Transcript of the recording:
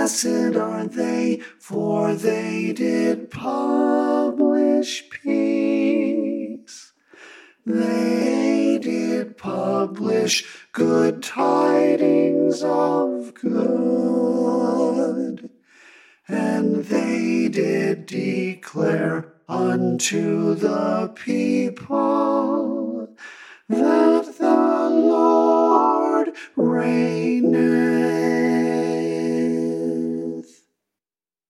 Blessed are they, for they did publish peace. They did publish good tidings of good, and they did declare unto the people that the Lord reigneth.